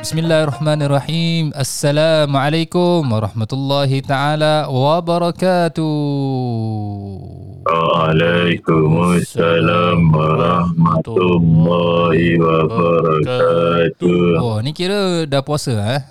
Bismillahirrahmanirrahim. Assalamualaikum warahmatullahi taala wabarakatuh. Waalaikumsalam warahmatullahi wabarakatuh. Oh, ni kira dah puasa eh?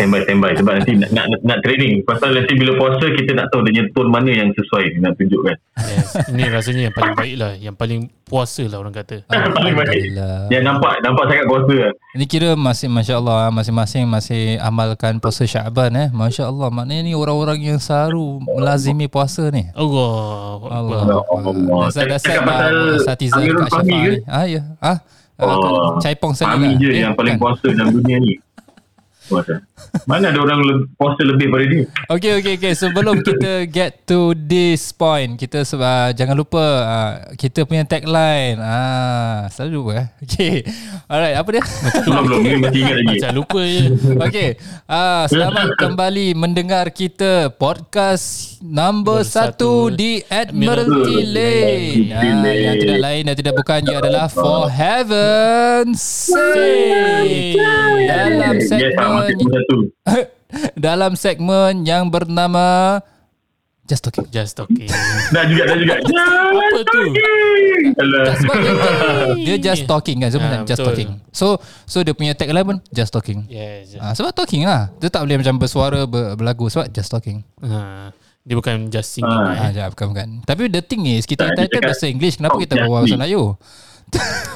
Standby, standby. Sebab nanti nak, nak, nak training. Pasal nanti bila puasa, kita nak tahu dia tone mana yang sesuai nak tunjukkan. Yes. Ini rasanya yang paling baik lah. Yang paling puasa lah orang kata. Paling baik. Alhamdulillah. Yang nampak, nampak sangat puasa lah. Ini kira masih Masya Allah Masing-masing masih amalkan puasa Syaban eh Masya Allah Maknanya ni orang-orang yang selalu Melazimi puasa ni Allah. Allah Allah. Dasar-dasar kat Fahmi Syafah ni Ah ya Ah Oh, Caipong saya Fahmi je yang paling kan? puasa dalam dunia ni. Mana ada orang le- puasa lebih pada dia? Okay, okay, okay. Sebelum kita get to this point, kita uh, jangan lupa uh, kita punya tagline. Ah, selalu lupa eh. Okay. Alright, apa dia? Belum, belum. Ni masih ingat lagi. Macam lupa je. Okay. Ah, selamat kembali mendengar kita podcast number satu Bersatu. di Admiralty Lane. Ah, yang tidak lain dan tidak bukan ia adalah For Heaven's Sake. Dalam Yes, masih segmen dalam segmen yang bernama Just Talking. Just talking. Dah juga, dah juga. Apa tu? Alah. Sebab dia, dia just talking kan sebenarnya Ah, just betul. talking. So so dia punya tagline pun just talking. Yes. Ah, sebab talking lah. Dia tak boleh macam bersuara ber, berlagu sebab just talking. Ha. Dia bukan just singing. Lah, eh. jangan bukan bukan. Tapi the thing is kita Tak, cakap, bahasa English kenapa oh, kita just bawa bahasa. Melayu?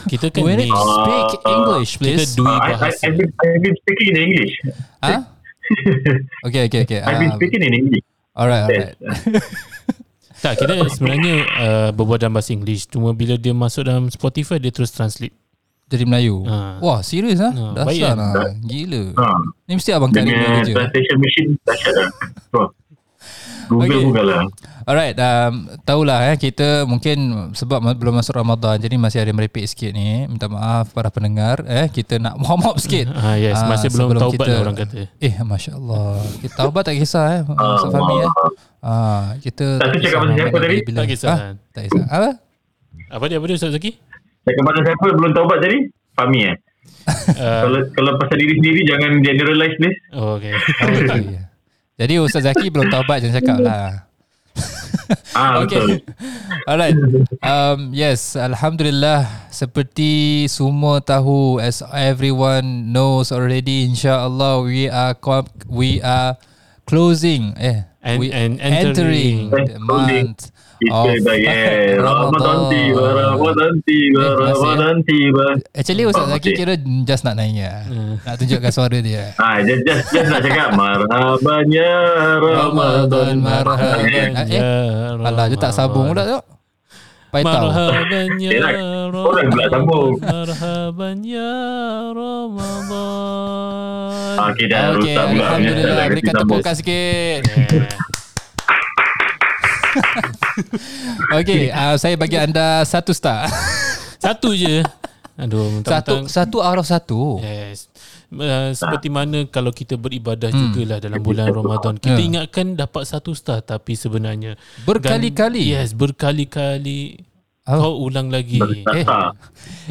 Kita kan We ni. need to speak English Kita please. dui Ah, I, I, bahasa. I've, been, I've been speaking in English. Ah? Okay okay okay. I've been Ah, speaking in English. alright alright. Tak, kita sebenarnya uh, berbual dalam bahasa English. Cuma bila dia masuk dalam Spotify, dia terus translate. Jadi Melayu. Ah. Wah, serius ah? Ah, Dasar kan? lah. Gila. Ha. Ni mesti abang Karim punya Dengan kerja. translation machine dahsyat lah. Google Okay. Google lah. Alright, um, tahulah eh kita mungkin sebab belum masuk Ramadan jadi masih ada merepek sikit ni. Minta maaf para pendengar eh kita nak warm up sikit. Ah, yes, Ah, masih belum sebelum taubat kita- orang kata. Eh, masya-Allah. Kita taubat tak kisah eh Ustaz Fahmi eh. Ah, kita Tak, tu cakap pasal siapa tadi? bila- Tak kisah, Ah, tak kisah. Apa? Apa dia, apa dia Ustaz Zaki? Cakap pasal siapa belum taubat tadi? Fahmi eh? Uh, Kalau kalau pasal diri sendiri jangan generalize please. oh, okay. Okay. Jadi Ustaz Zaki belum taubat jangan cakap lah. Ah betul. Okay. Alright. Um, yes, Alhamdulillah. Seperti semua tahu, as everyone knows already, insyaAllah we are we are closing. Eh, And- we and entering, entering. the month Kita of. Ramadan tiba, Ramadan tiba, Eh, eh? Ramadan tiba. Actually Ustaz Zaki okay. kira just nak nanya. Nak tunjukkan suara dia. Ah, just, just, just nak cakap marhaban ya Ramadan Ramadan marhaban. marhaban. Eh, Alah, dia tak sambung pula tu. Marhaban ya Eh, nak- orang pula sambung. Marhaban ya Ramadan. Okay dah Okay, rusak pula. Alhamdulillah. Berikan tepukan sikit. Okay, uh, saya bagi anda satu star. Satu je. Aduh, satu satu out of satu. Yes. Uh, seperti mana kalau kita beribadah hmm. jugalah dalam bulan Ramadan. Kita Ya. ingatkan dapat satu star tapi sebenarnya Berkali-kali. Gan- yes, berkali-kali Oh. kau ulang lagi. Eh.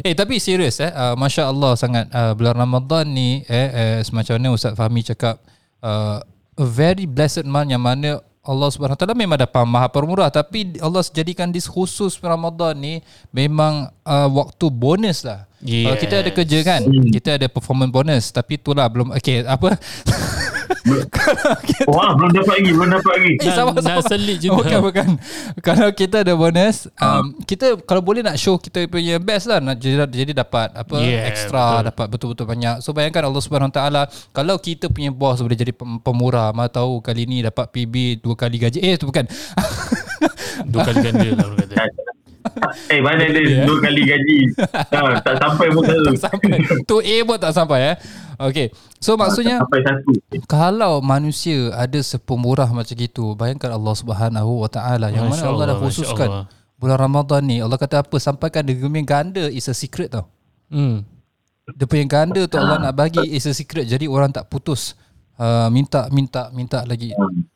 Eh tapi serius eh uh, Masya Allah sangat uh, Bulan Ramadan ni eh, eh Semacam mana Ustaz Fahmi cakap uh, A very blessed month Yang mana Allah Subhanahu Taala memang dapat maha permurah tapi Allah jadikan dis khusus Ramadan ni memang uh, waktu bonus lah. Yes. Kalau kita ada kerja kan, kita ada performance bonus tapi itulah belum okey apa Wah, belum dapat lagi, belum dapat lagi. Eh, Nak- nak selit juga. Bukan, bukan. Kalau kita ada bonus, um, kita kalau boleh nak show kita punya best lah. Nak jadi, jadi dapat apa Yeah, extra, betul. dapat betul-betul banyak. So bayangkan Allah Subhanahu Wa Taala kalau kita punya bos boleh jadi pem- pemurah, mana tahu kali ni dapat PB dua kali gaji. Eh, tu bukan. Dua kali ganda lah kata. Eh, mana dia Ya. dua kali gaji. Ah, tak sampai pun satu. sampai. Tu A pun tak sampai eh. Okay. So maksudnya Sampai satu. kalau manusia ada sepemurah macam gitu, bayangkan Allah Subhanahu Wa Taala yang mana Allah dah khususkan Allah. bulan Ramadan ni. Allah kata apa? Sampaikan dia punya ganda is a secret tau. Hmm. Dia punya ganda tu Allah nak bagi is a secret. Jadi orang tak putus uh, minta minta minta lagi.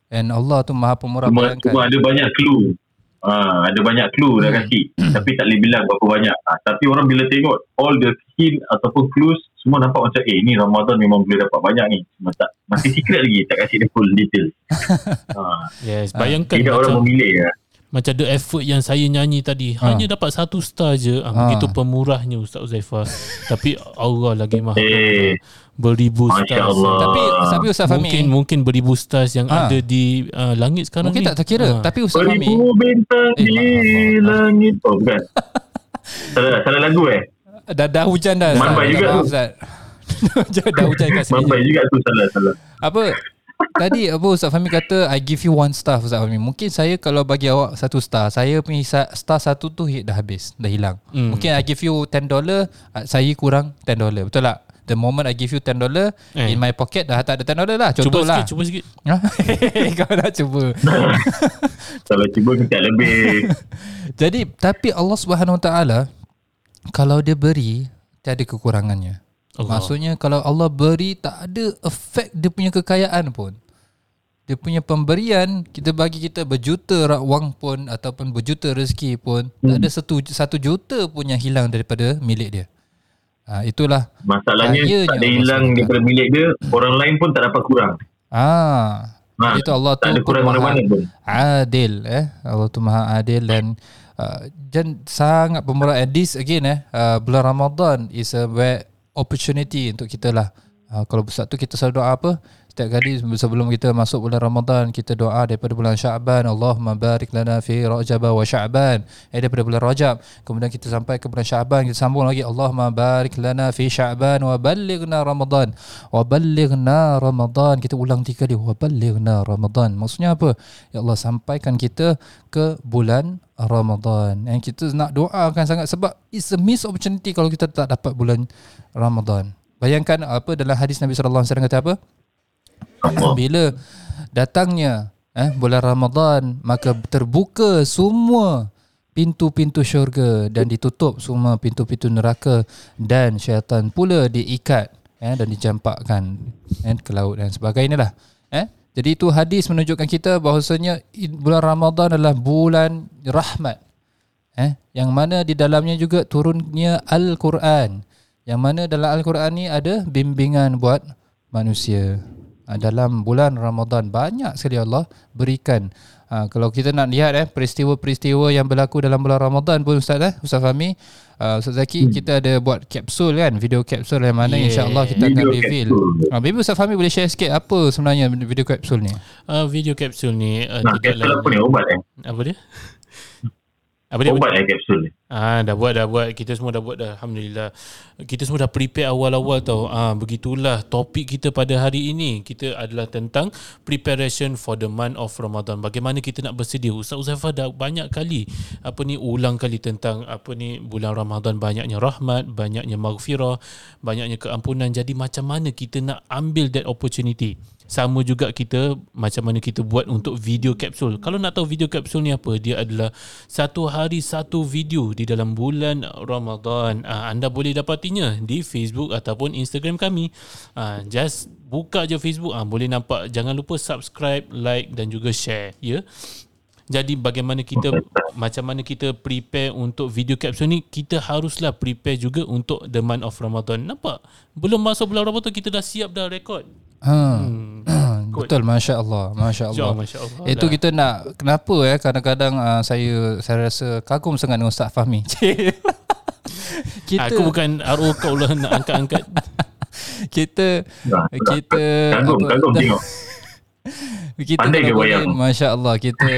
And Allah tu Maha Pemurah Cuma, bayangkan. cuma ada banyak clue. Ah, ada banyak clue dah kasi tapi tak boleh bilang berapa banyak. Ah, tapi orang bila tengok all the hint ataupun clues semua nampak macam eh ni Ramadan memang boleh dapat banyak ni. Cuma tak masih secret lagi tak kasi dia full detail. ah, Yes, bayangkan tidak orang memilih ya. Macam the effort yang saya nyanyi tadi Ha. hanya dapat satu star je. Ah, Ha. begitu pemurahnya Ustaz Uzaifah. Tapi Allah lagi maha Eh. beribu Masya stars. Allah. Tapi tapi Ustaz Fahmi Mungkin mungkin beribu stars yang Ha. ada di uh, langit sekarang mungkin ni. tak terkira. Ha. Tapi Ustaz Fahmi Beribu bintang Eh, di langit. Oh bukan. salah salah lagu eh. dah dah hujan dah. Mambai juga tu. Ustaz. dah hujan kat sini. Mampai juga tu salah salah. Apa Tadi apa Ustaz Fahmi kata I give you one star Ustaz Fahmi Mungkin saya kalau bagi awak satu star Saya punya star satu tu dah habis Dah hilang Hmm. Mungkin I give you 10 dollar uh, Saya kurang 10 dollar Betul tak? The moment I give you 10 dollar Eh. In my pocket dah tak ada 10 dollar lah Cuba Contoh lah sikit, cuba sikit. Kau nak cuba Kalau cuba kita lebih. Jadi Tapi Allah Subhanahu Wa Taala Kalau dia beri Tiada kekurangannya Allah. Maksudnya kalau Allah beri tak ada efek dia punya kekayaan pun. Dia punya pemberian kita bagi kita berjuta rak wang pun ataupun berjuta rezeki pun hmm. tak ada satu satu juta pun yang hilang daripada milik dia. Ha, itulah. Masalahnya tak ada Allah hilang SWT. daripada milik dia, orang lain pun tak dapat kurang. Ah. Ha, itu Allah tak tu ada kurang maha mana-mana pun. Adil eh. Allah tu maha adil dan uh, dan sangat pemurah and this again eh uh, bulan Ramadan is a where opportunity untuk kita lah. Uh, kalau besar tu kita selalu doa apa? Setiap kali sebelum kita masuk bulan Ramadan kita doa daripada bulan Syaban Allahumma barik lana fi Rajab wa Syaban. Eh daripada bulan Rajab. Kemudian kita sampai ke bulan Syaban kita sambung lagi Allahumma barik lana fi Syaban wa ballighna Ramadan. Wa ballighna Ramadan. Kita ulang tiga kali wa ballighna Ramadan. Maksudnya apa? Ya Allah sampaikan kita ke bulan Ramadan. Dan kita nak doakan sangat sebab it's a miss opportunity kalau kita tak dapat bulan Ramadan. Bayangkan apa dalam hadis Nabi sallallahu alaihi wasallam kata apa? Bila datangnya eh bulan Ramadan maka terbuka semua pintu-pintu syurga dan ditutup semua pintu-pintu neraka dan syaitan pula diikat eh dan dicampakkan eh ke laut dan sebagainya lah. Eh jadi itu hadis menunjukkan kita bahawasanya bulan Ramadan adalah bulan rahmat. Eh yang mana di dalamnya juga turunnya Al-Quran. Yang mana dalam Al-Quran ni ada bimbingan buat manusia. Ah, Dalam bulan Ramadan banyak sekali Allah berikan. Ha, kalau kita nak lihat eh peristiwa-peristiwa yang berlaku dalam bulan Ramadan pun Ustaz eh Ustaz Fahmi uh, Ustaz Zaki hmm. kita ada buat kapsul kan video kapsul yang mana Yeah. insya-Allah kita akan Video reveal. kapsul. Ha, maybe Ustaz Fahmi boleh share sikit apa sebenarnya video kapsul ni? Uh, video kapsul ni uh, Nah, tidak kapsul apa ni? Obat eh? Apa dia? Apa dia? Obat eh kapsul ni. Ah dah buat dah buat kita semua dah buat dah alhamdulillah. Kita semua dah prepare awal-awal tau. Ah begitulah topik kita pada hari ini. Kita adalah tentang preparation for the month of Ramadan. Bagaimana kita nak bersedia? Ustaz Uzaifah dah banyak kali apa ni ulang kali tentang apa ni bulan Ramadan banyaknya rahmat, banyaknya maghfirah, banyaknya keampunan. Jadi macam mana kita nak ambil that opportunity? Sama juga kita macam mana kita buat untuk video kapsul. Kalau nak tahu video kapsul ni apa, dia adalah satu hari satu video di dalam bulan Ramadan. Ah, anda boleh dapatinya di Facebook ataupun Instagram kami. Ah, just buka je Facebook, ah, boleh nampak. Jangan lupa subscribe, like dan juga share. Ya. Jadi bagaimana kita macam mana kita prepare untuk video capsule ni kita haruslah prepare juga untuk the month of Ramadan. Nampak? Belum masuk bulan Ramadan kita dah siap dah rekod. Ha. Hmm. Betul masya-Allah, masya-Allah. Jom, masya-Allah. Itu lah. kita nak kenapa ya kadang-kadang uh, saya saya rasa kagum sangat dengan Ustaz Fahmi. kita Aku bukan RO kau lah nak angkat-angkat. kita kita Kagum, apa, kagum tengok. Kita Pandai ke boleh, wayang? masya-Allah kita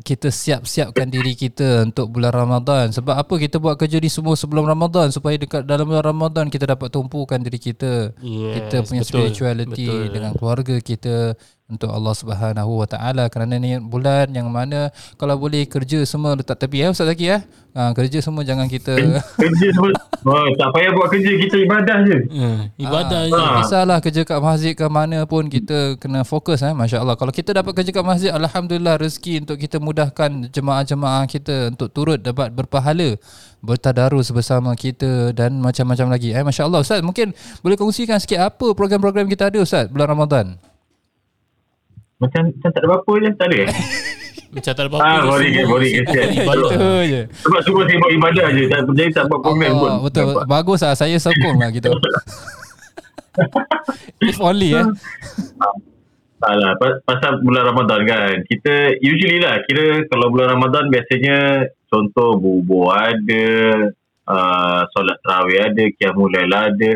kita siap-siapkan diri kita untuk bulan Ramadan. Sebab apa kita buat kerja ni semua sebelum Ramadan supaya dekat dalam bulan Ramadan kita dapat tumpukan diri kita. Yes, kita punya betul, spirituality betul. dengan keluarga kita untuk Allah Subhanahu Wa Taala kerana ni bulan yang mana kalau boleh kerja semua letak tepi ya Ustaz Zaki ya. Ha, kerja semua jangan kita Kerja semua. Oh, tak payah buat kerja, kita ibadah je. Hmm, ibadah je. Tak kisahlah kerja kat masjid ke mana pun kita kena fokus eh masya-Allah. Kalau kita dapat kerja kat masjid alhamdulillah rezeki untuk kita mudahkan jemaah-jemaah kita untuk turut dapat berpahala bertadarus bersama kita dan macam-macam lagi eh masya-Allah ustaz mungkin boleh kongsikan sikit apa program-program kita ada ustaz bulan Ramadan. Macam, macam tak ada apa-apa je, tak ada eh? Macam tak ada apa-apa Ah, je, boring, semua- boring. Itu je. Sebab semua sibuk ibadah je. Tak jadi tak buat komen pun. Allah, betul. Bagus lah. Saya sokong lah gitu. If only eh. Lah, pas- pasal bulan Ramadan kan. Kita usually lah, kira kalau bulan Ramadan biasanya contoh bubur ada, uh, solat tarawih ada, qiyamul lail ada,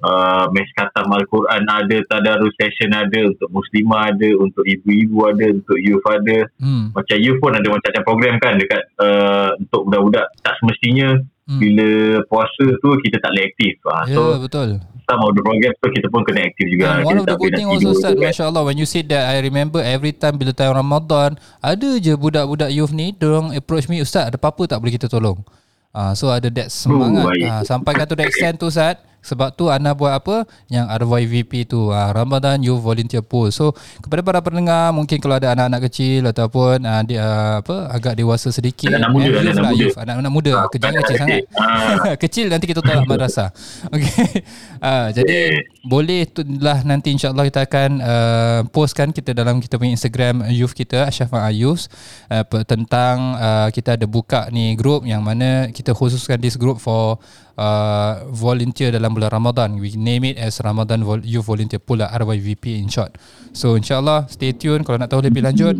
uh, mes khatam Al-Quran ada, tadarus session ada, untuk muslimah ada, untuk ibu-ibu ada, untuk youth ada. Hmm. Macam youth pun ada macam-macam program kan dekat uh, untuk budak-budak. Tak semestinya Hmm. bila puasa tu kita tak boleh aktif. Uh, Ya, So betul. some of the program tu kita pun kena aktif juga. And one of the good thing also Ustaz kan. Masya Allah When you said that I remember every time Bila time Ramadan Ada je budak-budak youth ni Diorang approach me Ustaz ada apa-apa tak boleh kita tolong Ah, so ada that semangat baik. ah, Sampai kata the extent tu Ustaz Sebab tu Ana buat apa Yang RYVP tu ah, Ramadan Youth Volunteer Pool So kepada para pendengar Mungkin kalau ada anak-anak kecil Ataupun ah, dia, ah, apa agak dewasa sedikit Anak muda, eh, youth anak lah, muda. youth. Anak-anak muda Jangan kecil sangat Ah. kecil nanti kita tolak madrasah. Okey. Uh, jadi boleh tu lah nanti insyaallah kita akan uh, postkan kita dalam kita punya Instagram youth kita Asyafa Ayus uh, tentang uh, kita ada buka ni group yang mana kita khususkan this group for uh, volunteer dalam bulan Ramadan. We name it as Ramadan Vol- Youth Volunteer Pool lah, RYVP in short. So insyaallah stay tune kalau nak tahu lebih lanjut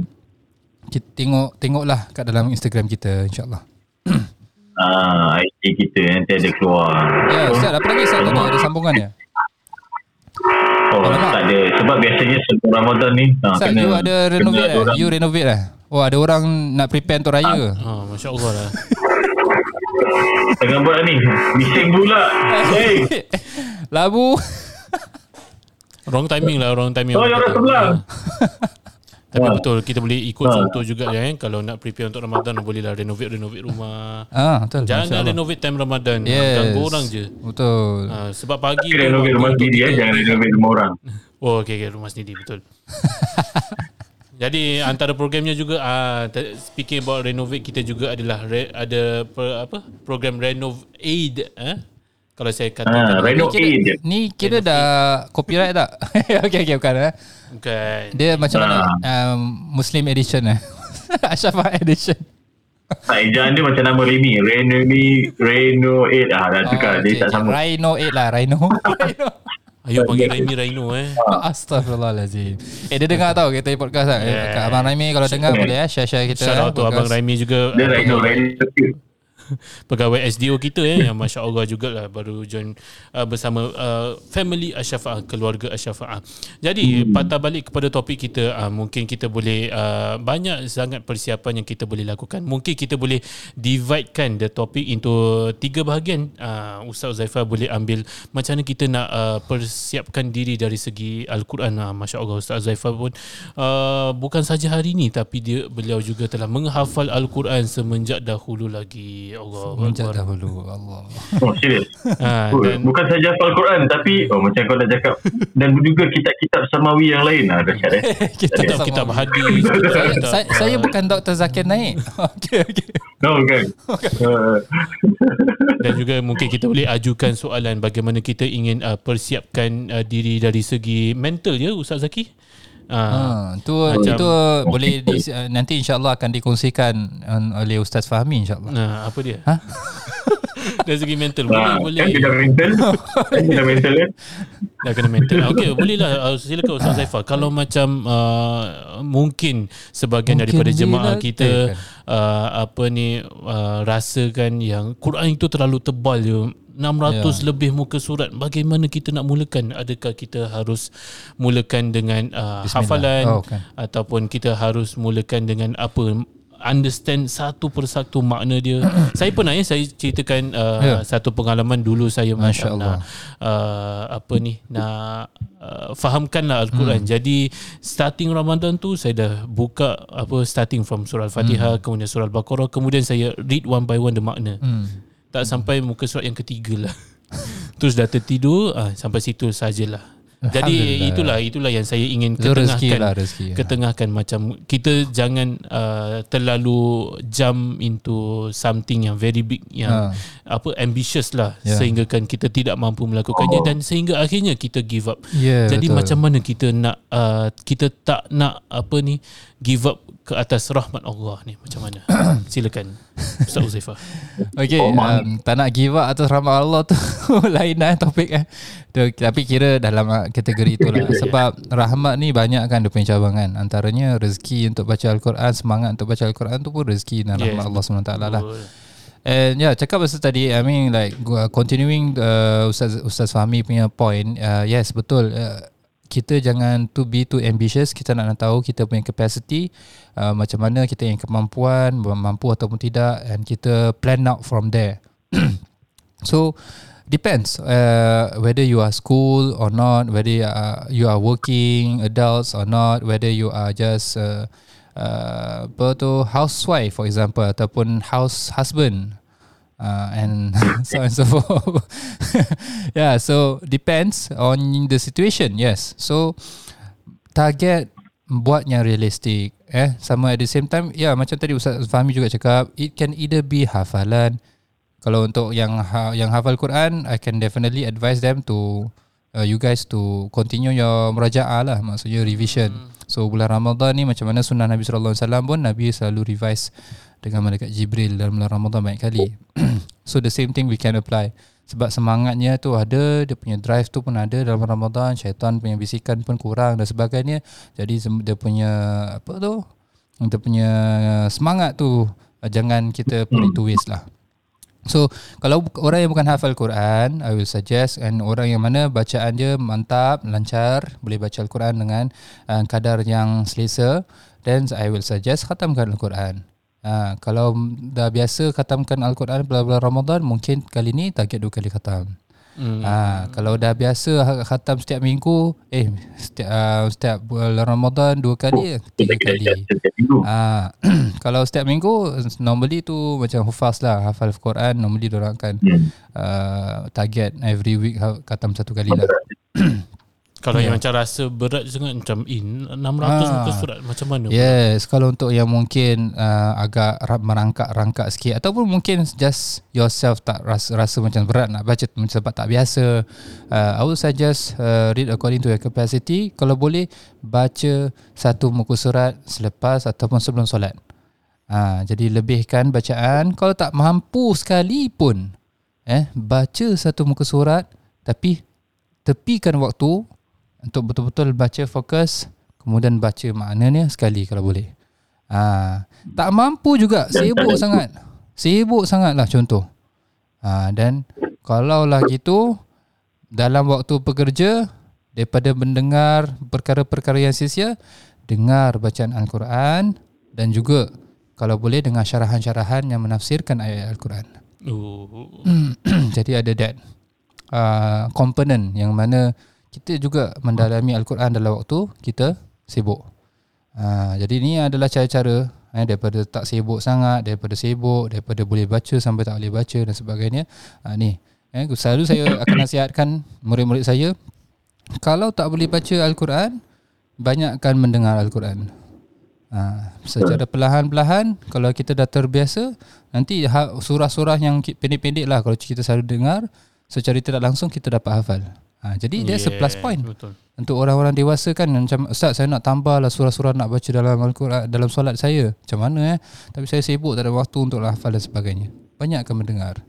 kita tengok tengoklah kat dalam Instagram kita insyaallah. Ah, IT kita nanti ada keluar. Ya, Ustaz, apa lagi Ustaz tadi ada sambungan ya? Oh, Alamak. tak ada. Sebab biasanya sebelum Ramadan ni, ah, Ustaz, you ada renovate orang- You renovate lah? Oh, ada orang nak prepare untuk raya ke? Ah, Masya Allah lah. Tengah buat ni. Bising pula. Hey, Labu. Wrong timing lah, wrong timing. oh, orang sebelah. Tapi Ah. betul, kita boleh ikut Ah. contoh juga ya. Eh. Kalau nak prepare untuk Ramadan, boleh lah renovate-renovate rumah. Ah, betul. Jangan Masya Allah. renovate time Ramadan. Yes. Ganggu orang je. Betul. Ah, sebab pagi Tapi renovate rumah sendiri eh. kita- Jangan renovate rumah orang. Oh, okay, okay, rumah sendiri betul. Jadi antara programnya juga ah uh, speaking about renovate kita juga adalah re, ada per, apa program renov aid eh kalau saya katakan Ah, reno Ni kira, aid. ni kira dah copyright tak? okay, okay, bukan eh. bukan Dia macam mana? Ah. Um, Muslim edition eh. Ashrafah edition. Tak, ejaan dia macam nama Remy. Reno ni, Reno 8. Ah, dah tukar. Dia okay, tak sama. Rhino 8 lah, Rhino. Rhino. Ayo panggil Raimi Raino eh. Astagfirullahalazim. Eh dia dengar tau kita podcast lah. Yeah. Abang Raimi kalau dengar Yeah. boleh eh share-share kita. Shout out eh, to Abang podcast. Raimi juga. Dia ah, Reno, Reno. pegawai SDO kita eh yang Masya Allah jugalah baru join uh, bersama uh, family Asyafa'ah keluarga Asyafa'ah. Jadi hmm. patah balik kepada topik kita uh, mungkin kita boleh uh, banyak sangat persiapan yang kita boleh lakukan. Mungkin kita boleh dividekan the topic into tiga bahagian. Uh, Ustaz Zaifah boleh ambil macam mana kita nak uh, persiapkan diri dari segi Al-Quran. Uh, Masya Allah Ustaz Zaifah pun uh, bukan saja hari ini tapi dia beliau juga telah menghafal Al-Quran semenjak dahulu lagi Allah Menjak Akbar. dahulu Allah. Oh, serius. Ha, Oh, dan Bukan saja hafal Quran tapi oh macam kau dah cakap dan juga kitab-kitab samawi yang lain lah dahsyat eh. kita kitab kitab hadis saya, kitab- saya, saya bukan Dr. Zakir Naik. Okey okey. No kan. Uh, dan juga mungkin kita boleh ajukan soalan bagaimana kita ingin uh, persiapkan uh, diri dari segi mental ya Ustaz Zaki Ha, uh, tu Macam- itu boleh di, nanti insyaallah akan dikongsikan um, oleh Ustaz Fahmi insyaallah. Nah, apa dia? Ha? Dari segi mental boleh ah, boleh. kan kita mental. kan kita mental kan. Dah kena mental. Okey, boleh lah. Uh, silakan Ustaz Zaifah. Kalau macam uh, mungkin sebahagian Mungkin daripada jemaah eh, kita uh, apa ni uh, rasakan yang Quran itu terlalu tebal je. 600 Ya. lebih muka surat. Bagaimana kita nak mulakan? Adakah kita harus mulakan dengan uh, Bismillah. hafalan Oh, kan. ataupun kita harus mulakan dengan apa understand satu persatu makna dia. saya pernah ya saya ceritakan uh, Ya. satu pengalaman dulu saya Masya macam nak uh, apa ni nak uh, fahamkanlah al-Quran. Hmm. Jadi starting Ramadan tu saya dah buka apa starting from surah Al-Fatihah hmm. kemudian surah Al-Baqarah kemudian saya read one by one the makna. Hmm. Tak sampai muka surat yang ketiga lah. Terus dah tertidur uh, sampai situ sajalah. Jadi itulah itulah yang saya ingin Itu rezeki ketengahkan lah rezeki. ketengahkan macam kita jangan uh, terlalu jump into something yang very big yang Ha. apa ambitious lah Ya. sehingga kan kita tidak mampu melakukannya dan sehingga akhirnya kita give up. Ya, Jadi betul. macam mana kita nak uh, kita tak nak apa ni give up ke atas rahmat Allah ni macam mana? Silakan Ustaz Uzaifah. Okay, Oh, um, tak nak give up atas rahmat Allah tu lain lah topik eh. Tu, tapi kira dalam uh, kategori itulah. Sebab rahmat ni banyak kan dia punya cabangan. Antaranya rezeki untuk baca Al-Quran, semangat untuk baca Al-Quran tu pun rezeki dan rahmat Allah SWT lah. Betul. And yeah, cakap pasal tadi, I mean like gua- continuing uh, Ustaz Ustaz Fahmi punya point, uh, yes betul. Uh, kita jangan to be too ambitious. Kita nak, nak tahu kita punya capacity, uh, macam mana kita yang kemampuan, mampu ataupun tidak, and kita plan out from there. so depends uh, whether you are school or not, whether you are, you are working adults or not, whether you are just uh, uh, apa tu housewife for example ataupun house husband uh, and so and so forth. yeah, so depends on the situation. Yes, so target buat yang realistik. Eh, sama at the same time, ya yeah, macam tadi Ustaz Fahmi juga cakap, it can either be hafalan. Kalau untuk yang ha, yang hafal Quran, I can definitely advise them to uh, you guys to continue your merajaah lah, maksudnya revision. So bulan Ramadan ni macam mana sunnah Nabi sallallahu alaihi wasallam pun Nabi selalu revise dengan malaikat Jibril dalam bulan Ramadan banyak kali. so the same thing we can apply. Sebab semangatnya tu ada, dia punya drive tu pun ada dalam Ramadan, syaitan punya bisikan pun kurang dan sebagainya. Jadi dia punya apa tu? Dia punya semangat tu uh, jangan kita put it to waste lah. So kalau orang yang bukan hafal Quran, I will suggest and orang yang mana bacaan dia mantap, lancar, boleh baca Al-Quran dengan uh, kadar yang selesa, then I will suggest khatamkan Al-Quran. Ha, kalau dah biasa khatamkan Al-Quran bulan-bulan Ramadan, mungkin kali ni target dua kali khatam. Hmm. Ha, kalau dah biasa ha- khatam setiap minggu, eh setiap, uh, setiap bulan Ramadan dua kali, tiga kali. Ah, kalau setiap minggu normally tu macam hufaz lah hafal Quran normally orang akan Hmm. uh, target every week ha- khatam satu kali lah. Kalau Ya. yang macam rasa berat sangat macam in 600 Ah. muka surat macam mana? Yes, kalau untuk yang mungkin uh, agak ra- merangkak-rangkak sikit ataupun mungkin just yourself tak rasa rasa macam berat nak baca macam sebab tak biasa. Uh, I would suggest uh, read according to your capacity. Kalau boleh baca satu muka surat selepas ataupun sebelum solat. Ha, jadi lebihkan bacaan. Kalau tak mampu sekalipun eh baca satu muka surat tapi tepikan waktu untuk betul-betul baca fokus kemudian baca maknanya sekali kalau boleh. Ha, tak mampu juga sibuk sangat. Sibuk sangatlah contoh. Ha, dan kalau lah gitu dalam waktu bekerja daripada mendengar perkara-perkara yang sia-sia dengar bacaan Al-Quran dan juga kalau boleh dengar syarahan-syarahan yang menafsirkan ayat Al-Quran. Oh. Jadi ada that uh, component yang mana kita juga mendalami Al-Quran dalam waktu kita sibuk. Uh, jadi ni adalah cara-cara eh, daripada tak sibuk sangat, daripada sibuk, daripada boleh baca sampai tak boleh baca dan sebagainya. Uh, ni eh, selalu saya akan nasihatkan murid-murid saya kalau tak boleh baca Al-Quran, banyakkan mendengar Al-Quran. Ha, secara perlahan-lahan kalau kita dah terbiasa nanti ha, surah-surah yang pendek-pendek lah kalau kita selalu dengar secara tidak langsung kita dapat hafal. Ha, jadi yeah, that's a plus point Betul. untuk orang-orang dewasa kan macam ustaz saya nak tambah lah surah-surah nak baca dalam Al-Quran dalam solat saya. Macam mana eh? Tapi saya sibuk tak ada waktu untuk hafal dan sebagainya. Banyakkan mendengar.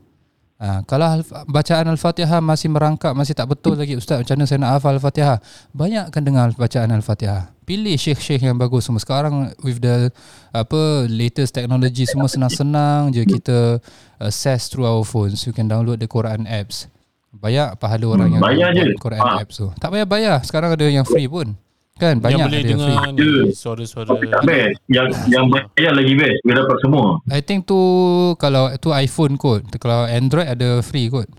Ha, kalau al- bacaan Al-Fatihah masih merangkak, masih tak betul lagi Ustaz macam mana saya nak hafal Al-Fatihah Banyakkan dengar bacaan Al-Fatihah Pilih syekh-syekh yang bagus semua Sekarang with the apa latest technology semua senang-senang je kita access through our phones You can download the Quran apps Bayar pahala orang Hmm, yang bayar je. Quran Ha. apps tu Tak payah bayar Sekarang ada yang free pun Kan banyak yang boleh ada yang dengar free ni, Ya. suara-suara. Tapi tak best. Yang yang bayar lagi best. Dia dapat semua. I think tu kalau tu iPhone kot Kalau Android ada free kot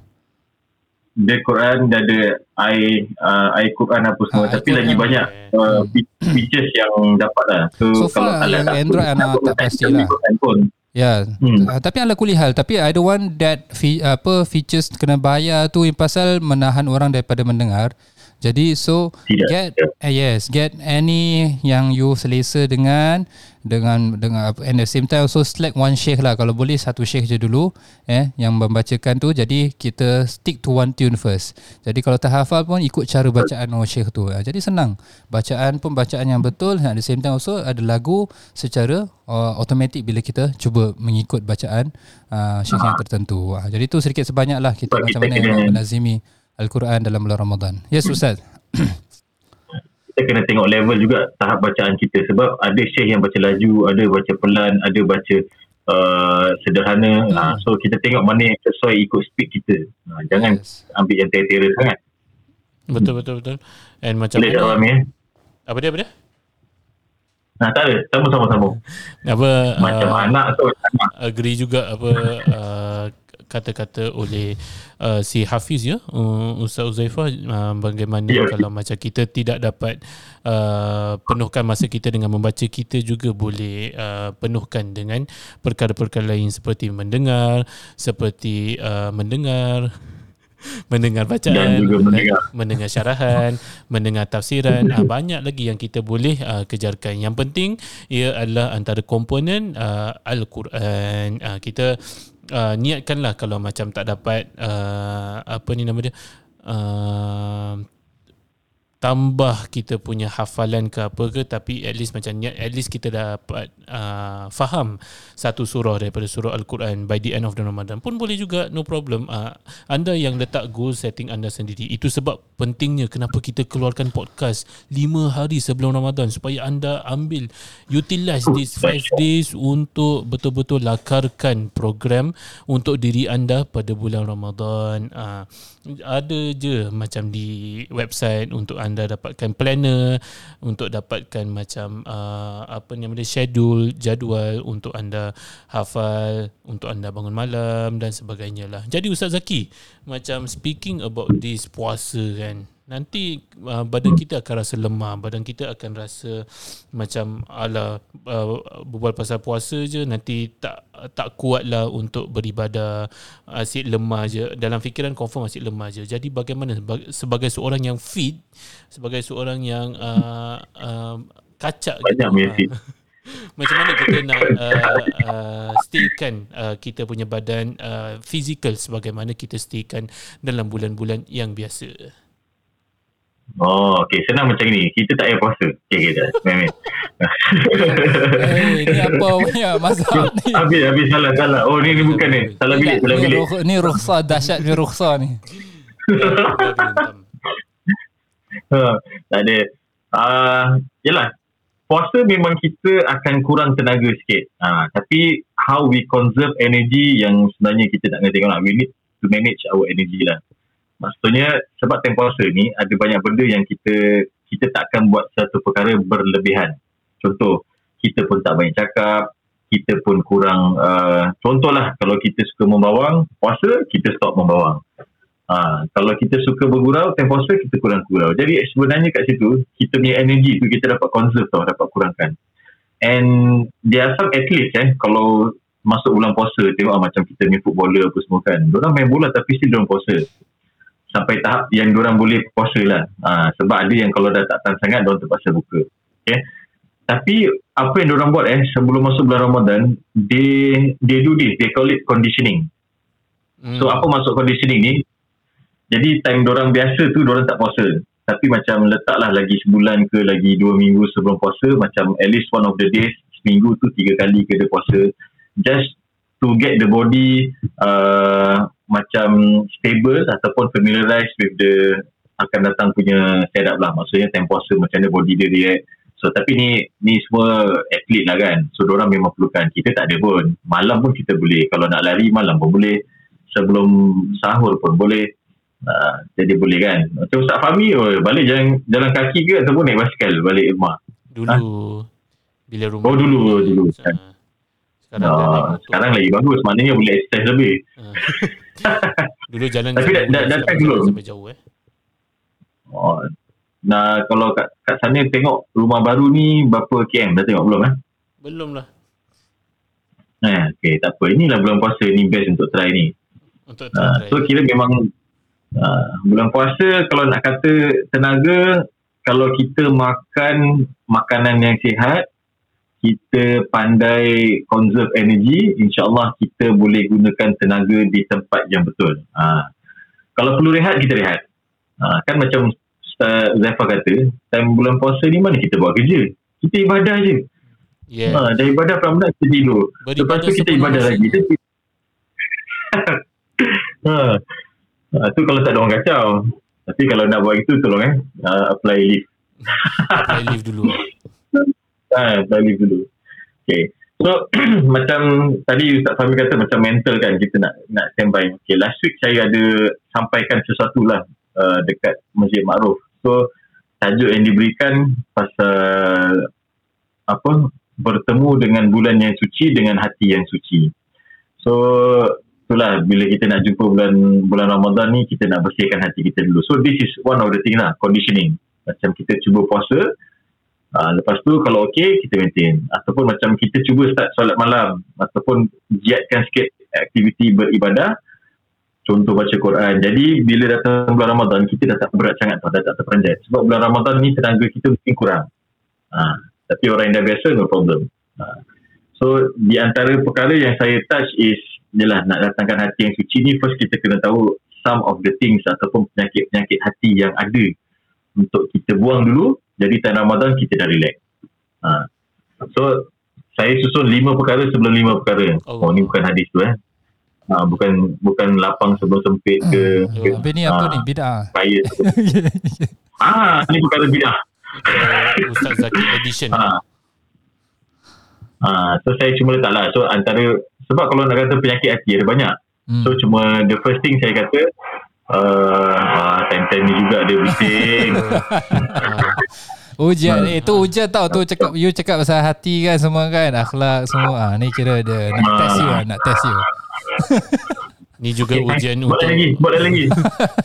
Dia Quran dia ada i uh, i Quran apa semua Ah, tapi lagi banyak uh, fe- features yang dapat lah. So, So kalau far, tak yang Android pun, anak tak akan pasti ambil lah. Ya, Hmm. hmm. tapi ala kulihal tapi I don't want that fi, apa features kena bayar tu yang pasal menahan orang daripada mendengar. Jadi so Tidak. get uh, yes, get any yang you selesa dengan dengan dengan and the same time also select one sheikh lah kalau boleh satu sheikh je dulu eh yang membacakan tu jadi kita stick to one tune first. Jadi kalau tak hafal pun ikut cara bacaan oh sheikh tu. Uh, jadi senang. Bacaan pun bacaan yang betul at the same time also ada lagu secara uh, automatic bila kita cuba mengikut bacaan uh, sheikh yang tertentu. Uh, jadi tu sedikit sebanyak lah kita macam kita mana kena- nak menazimi Al-Quran dalam bulan Ramadan. Yes Ustaz. kita kena tengok level juga tahap bacaan kita sebab ada syekh yang baca laju, ada baca pelan, ada baca uh, sederhana. Hmm. Uh, so kita tengok mana yang sesuai ikut speed kita. Uh, jangan Yes. ambil yang tertera sangat. Betul betul betul. And macam Boleh tak mana? Rami? Eh? Apa dia apa dia? Nah, tak ada. Sama-sama-sama. Apa Macam uh, anak tu sama. agree juga apa uh, kata-kata oleh uh, si Hafiz ya uh, Ustaz Uzaifah uh, bagaimana Ya. kalau macam kita tidak dapat uh, penuhkan masa kita dengan membaca kita juga boleh uh, penuhkan dengan perkara-perkara lain seperti mendengar seperti uh, mendengar mendengar bacaan Dan juga mendengar. mendengar syarahan mendengar tafsiran uh, banyak lagi yang kita boleh uh, kejarkan yang penting ia adalah antara komponen uh, al-Quran uh, kita uh, niatkanlah kalau macam tak dapat uh, apa ni nama dia uh, tambah kita punya hafalan ke apa ke tapi at least macam niat at least kita dapat uh, faham satu surah daripada surah al-Quran by the end of the Ramadan pun boleh juga no problem. Uh, anda yang letak goal setting anda sendiri itu sebab pentingnya kenapa kita keluarkan podcast 5 hari sebelum Ramadan supaya anda ambil utilize these 5 days untuk betul-betul lakarkan program untuk diri anda pada bulan Ramadan. Uh, ada je macam di website untuk anda dapatkan planner untuk dapatkan macam uh, apa nama dia schedule jadual untuk anda hafal untuk anda bangun malam dan sebagainya lah. Jadi Ustaz Zaki macam speaking about this puasa kan nanti uh, badan kita akan rasa lemah. Badan kita akan rasa macam ala uh, berbual pasal puasa je nanti tak tak kuat lah untuk beribadah. Asyik lemah je. Dalam fikiran confirm asyik lemah je. Jadi bagaimana? Sebagai, sebagai seorang yang fit sebagai seorang yang uh, uh, kacak Banyak punya fit. macam mana kita nak uh, uh, staykan uh, kita punya badan uh, fizikal sebagaimana kita staykan dalam bulan-bulan yang biasa Oh, okay. Senang macam ni. Kita tak payah puasa. Okay, okay. dah. Main-main. Eh, ni apa punya mazhab ni? habis, habis. Salah, salah. Oh, ni, ni bukan ni. Salah bilik, salah bilik. ni rukhsah dahsyat ni rukhsah ni. Ha, tak ada. Uh, yelah. Puasa memang kita akan kurang tenaga sikit. Uh, tapi how we conserve energy yang sebenarnya kita nak kena tengok lah. We need to manage our energy lah. Maksudnya sebab time puasa ni ada banyak benda yang kita kita takkan buat satu perkara berlebihan. Contoh, kita pun tak banyak cakap, kita pun kurang uh, contohlah kalau kita suka membawang, puasa kita stop membawang. Ha, kalau kita suka bergurau, time puasa kita kurang gurau. Jadi sebenarnya kat situ, kita punya energy tu kita dapat conserve tau, dapat kurangkan. And there are some athletes eh, kalau masuk bulan puasa, tengok ah, macam kita ni footballer apa semua kan. Diorang main bola tapi still diorang puasa. Sampai tahap yang diorang boleh puasa lah. Ha, sebab ada yang kalau dah tak tahan sangat, diorang terpaksa buka. Okay. Tapi apa yang diorang buat eh, sebelum masuk bulan Ramadan, they, they do this, they call it conditioning. Hmm. So apa masuk conditioning ni Jadi time orang biasa tu orang tak puasa Tapi macam letaklah lagi sebulan ke lagi dua minggu sebelum puasa Macam at least one of the days Seminggu tu tiga kali ke dia puasa Just to get the body uh, Macam stable ataupun familiarized with the Akan datang punya setup lah. Maksudnya time puasa macam mana body dia react. So tapi ni ni semua atlet lah kan. So orang memang perlukan. Kita tak ada pun. Malam pun kita boleh. Kalau nak lari malam pun boleh. Sebelum sahur pun boleh. Uh, jadi boleh kan. Macam Ustaz Fahmi oh, balik jalan jalan kaki ke? Ataupun naik basikal balik rumah? Dulu. Bila rumah Oh, dulu, dulu. Ah. sekarang dah naik uh, motor. sekarang lagi bagus. Maknanya boleh exercise lebih. Ah. dulu jalan Tapi dah- dah- tag belum? sampai jauh eh oh. nah kalau kat, kat sana tengok rumah baru ni berapa km dah tengok belum eh belum lah Eh, okay, tak apa. Inilah bulan puasa ni best untuk try ni. untuk Uh, try so kira memang Uh, bulan puasa kalau nak kata tenaga kalau kita makan makanan yang sihat kita pandai conserve energy insyaallah kita boleh gunakan tenaga di tempat yang betul ha. kalau perlu rehat kita rehat ha. kan macam Ustaz Zaifah kata time bulan puasa ni mana kita buat kerja kita ibadah je yeah. ha. dah ibadah Ramadan kita tidur Beribadah lepas tu kita ibadah lagi ha. ha. tu kalau tak ada orang kacau tapi kalau nak buat itu tolong eh uh, apply leave apply leave dulu Ha, balik dulu. Okay. So, macam tadi Ustaz Fahmi kata macam mental kan kita nak nak standby. Okay, last week saya ada sampaikan sesuatu lah uh, dekat Masjid Ma'ruf. So, tajuk yang diberikan pasal apa bertemu dengan bulan yang suci dengan hati yang suci. So, itulah bila kita nak jumpa bulan bulan Ramadan ni kita nak bersihkan hati kita dulu. So, this is one of the thing lah, conditioning. Macam kita cuba puasa, Uh, lepas tu kalau okey kita maintain. Ataupun macam kita cuba start solat malam ataupun giatkan sikit aktiviti beribadah. Contoh baca Quran. Jadi bila datang bulan Ramadan kita dah tak berat sangat tau dah tak terperanjat. Sebab bulan Ramadan ni tenaga kita mungkin kurang. Uh, tapi orang yang dah biasa no problem. Uh, so di antara perkara yang saya touch is jelah nak datangkan hati yang suci ni first kita kena tahu some of the things ataupun penyakit-penyakit hati yang ada untuk kita buang dulu jadi time Ramadan kita dah relax. Ha. So saya susun lima perkara sebelum lima perkara. Oh, oh ni bukan hadis tu eh. Ha, bukan bukan lapang sebelum sempit ke. Hmm. ke oh, ni apa ha, ni? Bidah. Kaya. ah, ni perkara bidah. Ustaz Zaki edition. Ha. Ha, so saya cuma letak lah. So antara sebab kalau nak kata penyakit hati ada banyak. Hmm. So cuma the first thing saya kata uh, uh, time-time ni juga dia bising. Ujian eh tu ujian tau tu cakap you cakap pasal hati kan semua kan akhlak semua ah ni kira dia nak uh, test you lah, nak test you. ni juga okay, ujian untuk boleh lagi boleh lagi.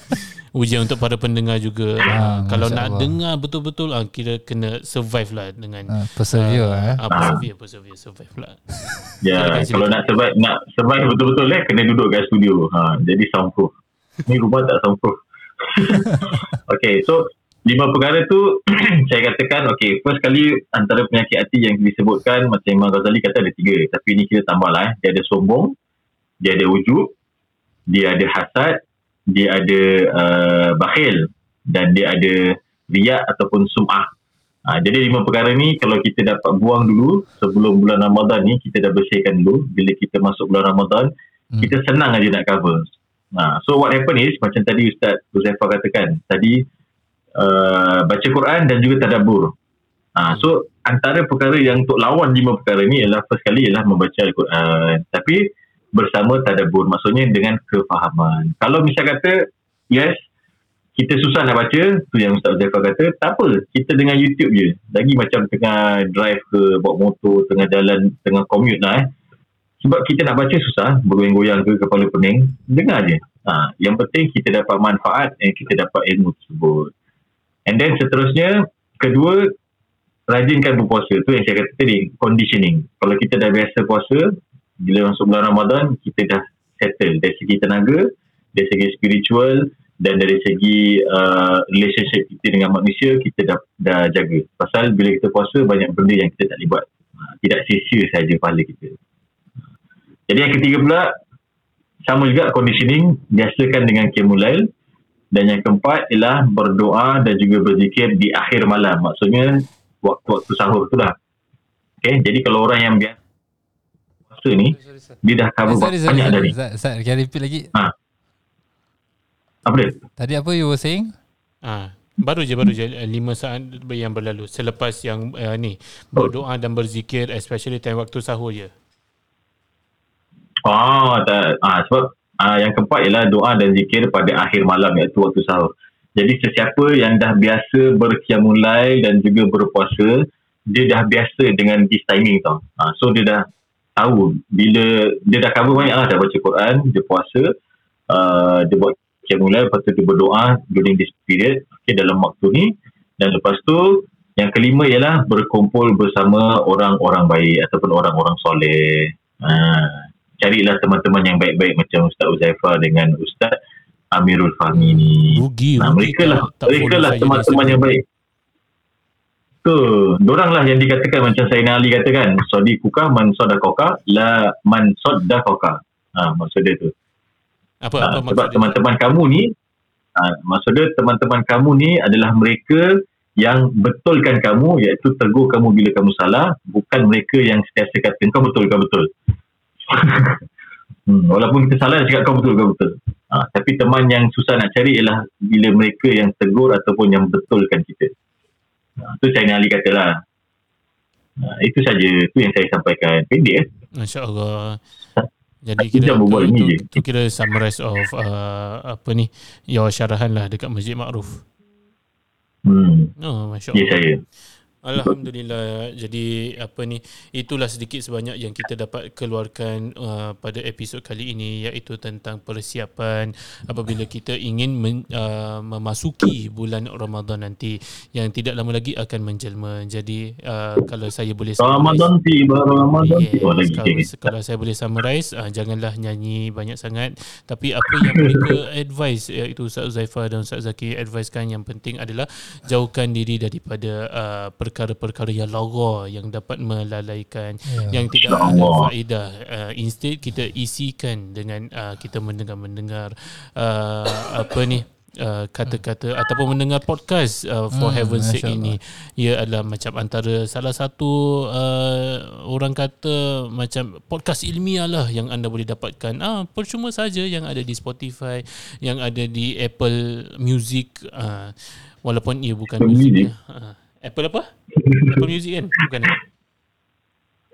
ujian untuk para pendengar juga. Ha, kalau nak Allah. dengar betul-betul ah kira kena survive lah dengan ha, persevere uh, eh. Ah, persevere, persevere, survive lah. Ya, yeah, kalau nak survive nak survive betul-betul eh kena duduk kat studio. Ha, jadi soundproof. Ni rumah tak soundproof. okay, so lima perkara tu saya katakan okay, first kali antara penyakit hati yang disebutkan macam Imam Ghazali kata ada tiga. Tapi ni kita tambah lah. Eh. Dia ada sombong, dia ada wujud, dia ada hasad, dia ada uh, bakhil dan dia ada riak ataupun sum'ah. Ha, jadi lima perkara ni kalau kita dapat buang dulu sebelum bulan Ramadan ni kita dah bersihkan dulu. Bila kita masuk bulan Ramadan, hmm. kita senang aja nak cover. Ha, so what happen is macam tadi Ustaz Uzaifa katakan tadi uh, baca Quran dan juga tadabbur. Ha, so antara perkara yang untuk lawan lima perkara ni ialah first kali ialah membaca Al-Quran. Tapi bersama tadabbur. Maksudnya dengan kefahaman. Kalau misal kata yes kita susah nak baca tu yang Ustaz Uzaifa kata tak apa. Kita dengan YouTube je. Lagi macam tengah drive ke bawa motor tengah jalan tengah commute lah eh. Sebab kita nak baca susah bergoyang-goyang ke kepala pening dengar je. Ha, yang penting kita dapat manfaat dan kita dapat ilmu tersebut and then seterusnya kedua rajinkan berpuasa. Tu yang saya kata tadi conditioning. Kalau kita dah biasa puasa bila masuk bulan Ramadan kita dah settle. Dari segi tenaga dari segi spiritual dan dari segi uh, relationship kita dengan manusia kita dah, dah jaga. Pasal bila kita puasa banyak benda yang kita tak boleh buat. Ha, tidak sia-sia saja pahala kita. Jadi yang ketiga pula sama juga conditioning dihasilkan dengan kemulail dan yang keempat ialah berdoa dan juga berzikir di akhir malam. Maksudnya waktu-waktu sahur tu lah. Okay, jadi kalau orang yang biasa puasa ni dia dah cover sorry, sorry, banyak dari. Saya can repeat lagi. Ha. Apa dia? Tadi apa you were saying? Ah, baru je baru je lima saat yang berlalu selepas yang uh, ni berdoa dan berzikir especially time waktu sahur je. Oh, tak. Ah, sebab ah, yang keempat ialah doa dan zikir pada akhir malam iaitu waktu sahur. Jadi sesiapa yang dah biasa berkiamulai dan juga berpuasa, dia dah biasa dengan this timing tau. Ah, so dia dah tahu bila dia dah cover banyak lah, dah baca Quran, dia puasa, uh, dia buat kiamulai, lepas tu dia berdoa during this period, okay, dalam waktu ni. Dan lepas tu, yang kelima ialah berkumpul bersama orang-orang baik ataupun orang-orang soleh. Ah, carilah teman-teman yang baik-baik macam Ustaz Uzaifa dengan Ustaz Amirul Fahmi ni. Rugi, Nah, mereka lah, mereka lah teman-teman yang baik. Tu, dorang lah yang dikatakan macam Sayyidina Ali katakan, Sadiquka man sadakoka, la man sadakoka. Ha, maksud dia tu. Apa Ha, apa sebab maksud dia? teman-teman kamu ni, ha, maksud dia teman-teman kamu ni adalah mereka yang betulkan kamu, iaitu tegur kamu bila kamu salah, bukan mereka yang setiasa kata kau betul, kau betul. hmm, walaupun kita salah, cakap kau betul, kau betul. Ha, tapi teman yang susah nak cari ialah bila mereka yang tegur ataupun yang betulkan kita. Ha, itu saya Ali kata lah. Ha, itu saja, itu yang saya sampaikan. Pendek eh. Masya Allah. Jadi kira jam berbual tu, tu, je. tu kira summarize of uh, apa ni your syarahan lah dekat Masjid Ma'ruf. Hmm, Oh, Masya ya Allah. saya. Alhamdulillah. Jadi apa ni itulah sedikit sebanyak yang kita dapat keluarkan uh, pada episod kali ini iaitu tentang persiapan apabila kita ingin men, uh, memasuki bulan Ramadan nanti yang tidak lama lagi akan menjelma. Jadi uh, kalau saya boleh Ramadan tiba, Ramadan Yes, tiba. Lagi kalau, kalau saya boleh summarize uh, janganlah nyanyi banyak sangat tapi apa yang mereka advise iaitu Ustaz Zaifah dan Ustaz Zaki advisekan yang penting adalah jauhkan diri daripada uh, perkara-perkara yang lara yang dapat melalaikan Ya. yang tidak ada faedah. Uh, instead kita isikan dengan uh, kita mendengar-mendengar uh, apa ni Uh, kata-kata ataupun mendengar podcast uh, for Hmm, heaven's sake ini. Ia adalah macam antara salah satu uh, orang kata macam podcast ilmiah lah yang anda boleh dapatkan. Ah percuma saja yang ada di Spotify yang ada di Apple Music uh, walaupun ia bukan Apple music Music? uh, Apple apa Apple Music kan bukan eh?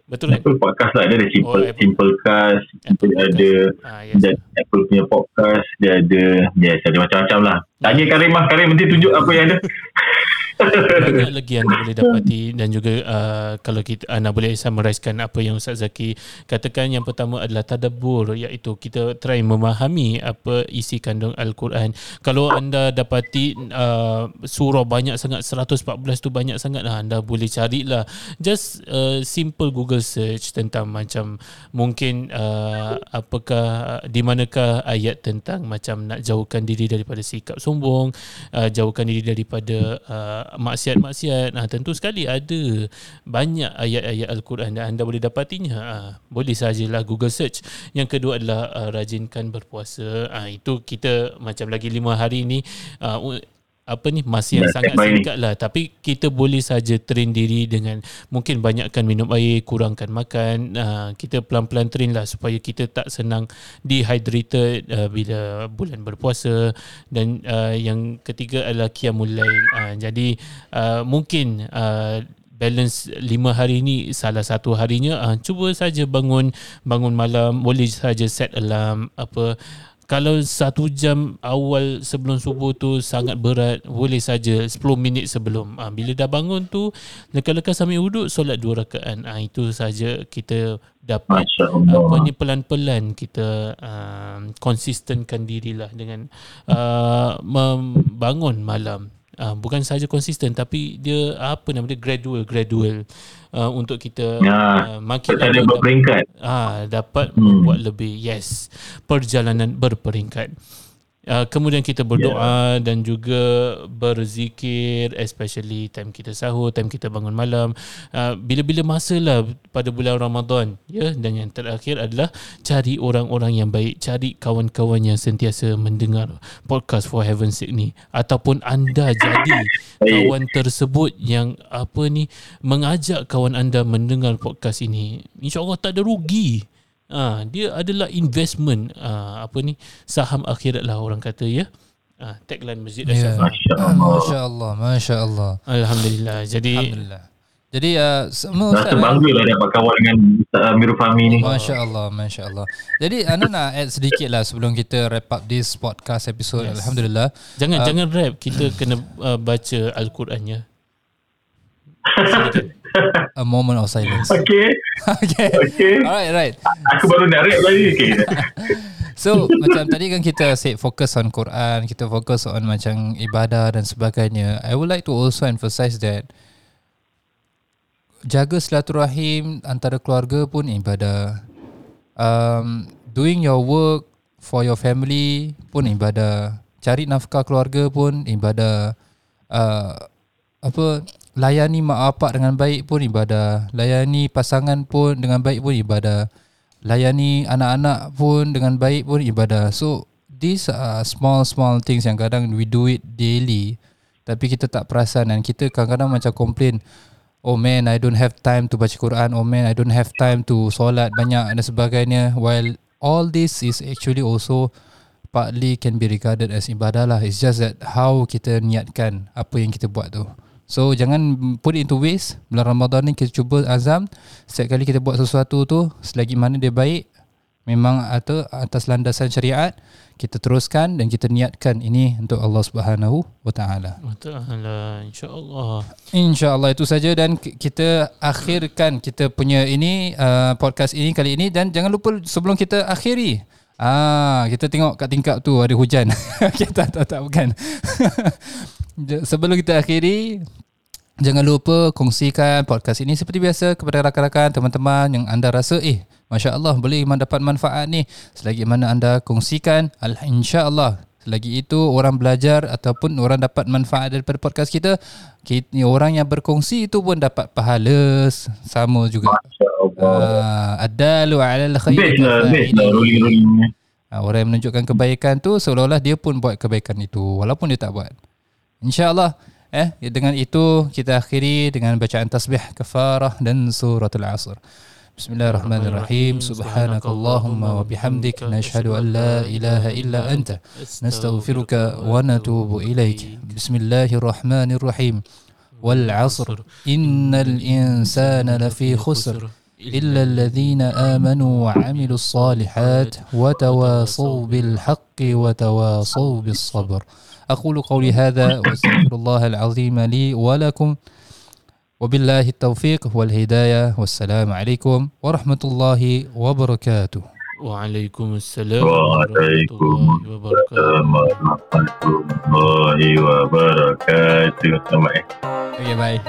betul kan Apple podcast lah. Dia ada simple, Oh, Apple. simple cast. Apple dia Podcast. ada ah, yes. dan Apple punya podcast. Dia ada, yes, ada macam-macam lah. Tanya Karim lah. Karim nanti tunjuk apa yang ada. banyak lagi anda boleh dapati dan juga uh, kalau kita anda boleh summarizekan apa yang Ustaz Zaki katakan yang pertama adalah tadabbur iaitu kita try memahami apa isi kandung al-Quran kalau anda dapati uh, surah banyak sangat 114 tu banyak sangat lah, anda boleh carilah just uh, simple Google search tentang macam mungkin uh, apakah di manakah ayat tentang macam nak jauhkan diri daripada sikap sombong uh, jauhkan diri daripada uh, maksiat-maksiat. Nah, tentu sekali ada banyak ayat-ayat Al-Quran dan anda boleh dapatinya. Uh, boleh sajalah Google search. Yang kedua adalah uh, rajinkan berpuasa. Uh, itu kita macam lagi lima hari ni uh, apa ni masih yang sangat singkat lah. Tapi kita boleh saja train diri dengan mungkin banyakkan minum air kurangkan makan uh, kita pelan-pelan train lah supaya kita tak senang dehydrated uh, bila bulan berpuasa. Dan uh, yang ketiga adalah qiyamul lail. Uh, jadi uh, mungkin uh, balance lima hari ni salah satu harinya uh, cuba saja bangun bangun malam boleh saja set alarm apa kalau satu jam awal sebelum subuh tu sangat berat boleh saja 10 minit sebelum. Ha, bila dah bangun tu lekas-lekas sambil wuduk solat dua rakaat. Ha, itu saja kita dapat apa ni pelan-pelan kita uh, konsistenkan dirilah dengan uh, membangun malam. Uh, bukan saja konsisten tapi dia apa nama dia gradual gradual uh, untuk kita Ya, uh, makin ada berperingkat. Ah, dapat Hmm. membuat lebih. Yes. Perjalanan berperingkat. Uh, kemudian kita berdoa dan juga berzikir especially time kita sahur, time kita bangun malam. Uh, bila-bila masa lah pada bulan Ramadan. Ya, dan yang terakhir adalah cari orang-orang yang baik, cari kawan-kawan yang sentiasa mendengar podcast for heaven's sake ni ataupun anda jadi kawan tersebut yang apa ni mengajak kawan anda mendengar podcast ini. InsyaAllah tak ada rugi. Ah, dia adalah investment ah, apa ni saham akhirat lah orang kata ya. Ah, tagline Masjid Ya. Ashraf. Masya Ah, Allah. Masya Allah, Masya Allah. Alhamdulillah. Jadi Alhamdulillah. Jadi uh, semua Ustaz, bangga lah dapat kawan dengan Ustaz Amirul Fahmi ni. Masya Allah, Masya Allah. Jadi Anu nak add sedikit lah sebelum kita wrap up this podcast episode. Yes. Alhamdulillah. jangan Ah. jangan rap, kita kena uh, baca al-Qurannya. Silakan. A moment of silence. Okay. okay. Okay. Alright, right. Aku baru nak rap lagi. Okay. So macam tadi kan kita say fokus on Quran, kita fokus on macam ibadah dan sebagainya. I would like to also emphasize that jaga silaturahim antara keluarga pun ibadah. Um, doing your work for your family pun ibadah. Cari nafkah keluarga pun ibadah. Uh, apa layani mak bapak dengan baik pun ibadah. Layani pasangan pun dengan baik pun ibadah. Layani anak-anak pun dengan baik pun ibadah. So these are small small things yang kadang we do it daily tapi kita tak perasan dan kita kadang-kadang macam complain oh man I don't have time to baca Quran oh man I don't have time to solat banyak dan sebagainya while all this is actually also partly can be regarded as ibadah lah it's just that how kita niatkan apa yang kita buat tu so jangan put it into waste. Bulan Ramadan ni kita cuba azam. Setiap kali kita buat sesuatu tu selagi mana dia baik memang atau atas landasan syariat kita teruskan dan kita niatkan ini untuk Allah Subhanahu wa taala. Wa taala insya-Allah. Insya-Allah itu saja. Dan kita akhirkan kita punya ini uh, podcast ini kali ini. Dan jangan lupa sebelum kita akhiri Ah, kita tengok kat tingkap tu ada hujan. kita tak, tak tak bukan. sebelum kita akhiri jangan lupa kongsikan podcast ini seperti biasa kepada rakan-rakan teman-teman yang anda rasa eh Masya Allah boleh dapat manfaat ni selagi mana anda kongsikan insya Allah selagi itu orang belajar ataupun orang dapat manfaat daripada podcast kita, kita orang yang berkongsi itu pun dapat pahala. Sama juga. Masya-Allah. uh, adalu alal khair. Lah, lah uh, orang yang menunjukkan kebaikan tu seolah-olah dia pun buat kebaikan itu walaupun dia tak buat. Insyaallah eh dengan itu kita akhiri dengan bacaan tasbih kafarah dan suratul asr بسم الله الرحمن الرحيم سبحانك اللهم وبحمدك نشهد أن لا إله إلا أنت نستغفرك ونتوب إليك بسم الله الرحمن الرحيم والعصر إن الإنسان لفي خسر إلا الذين آمنوا وعملوا الصالحات وتواصوا بالحق وتواصوا بالصبر أقول قولي هذا وأستغفر الله العظيم لي ولكم وبالله التوفيق والهداية. والسلام عليكم ورحمة الله وبركاته. وعليكم السلام وعليكم السلام ورحمة الله وبركاته. يا باي.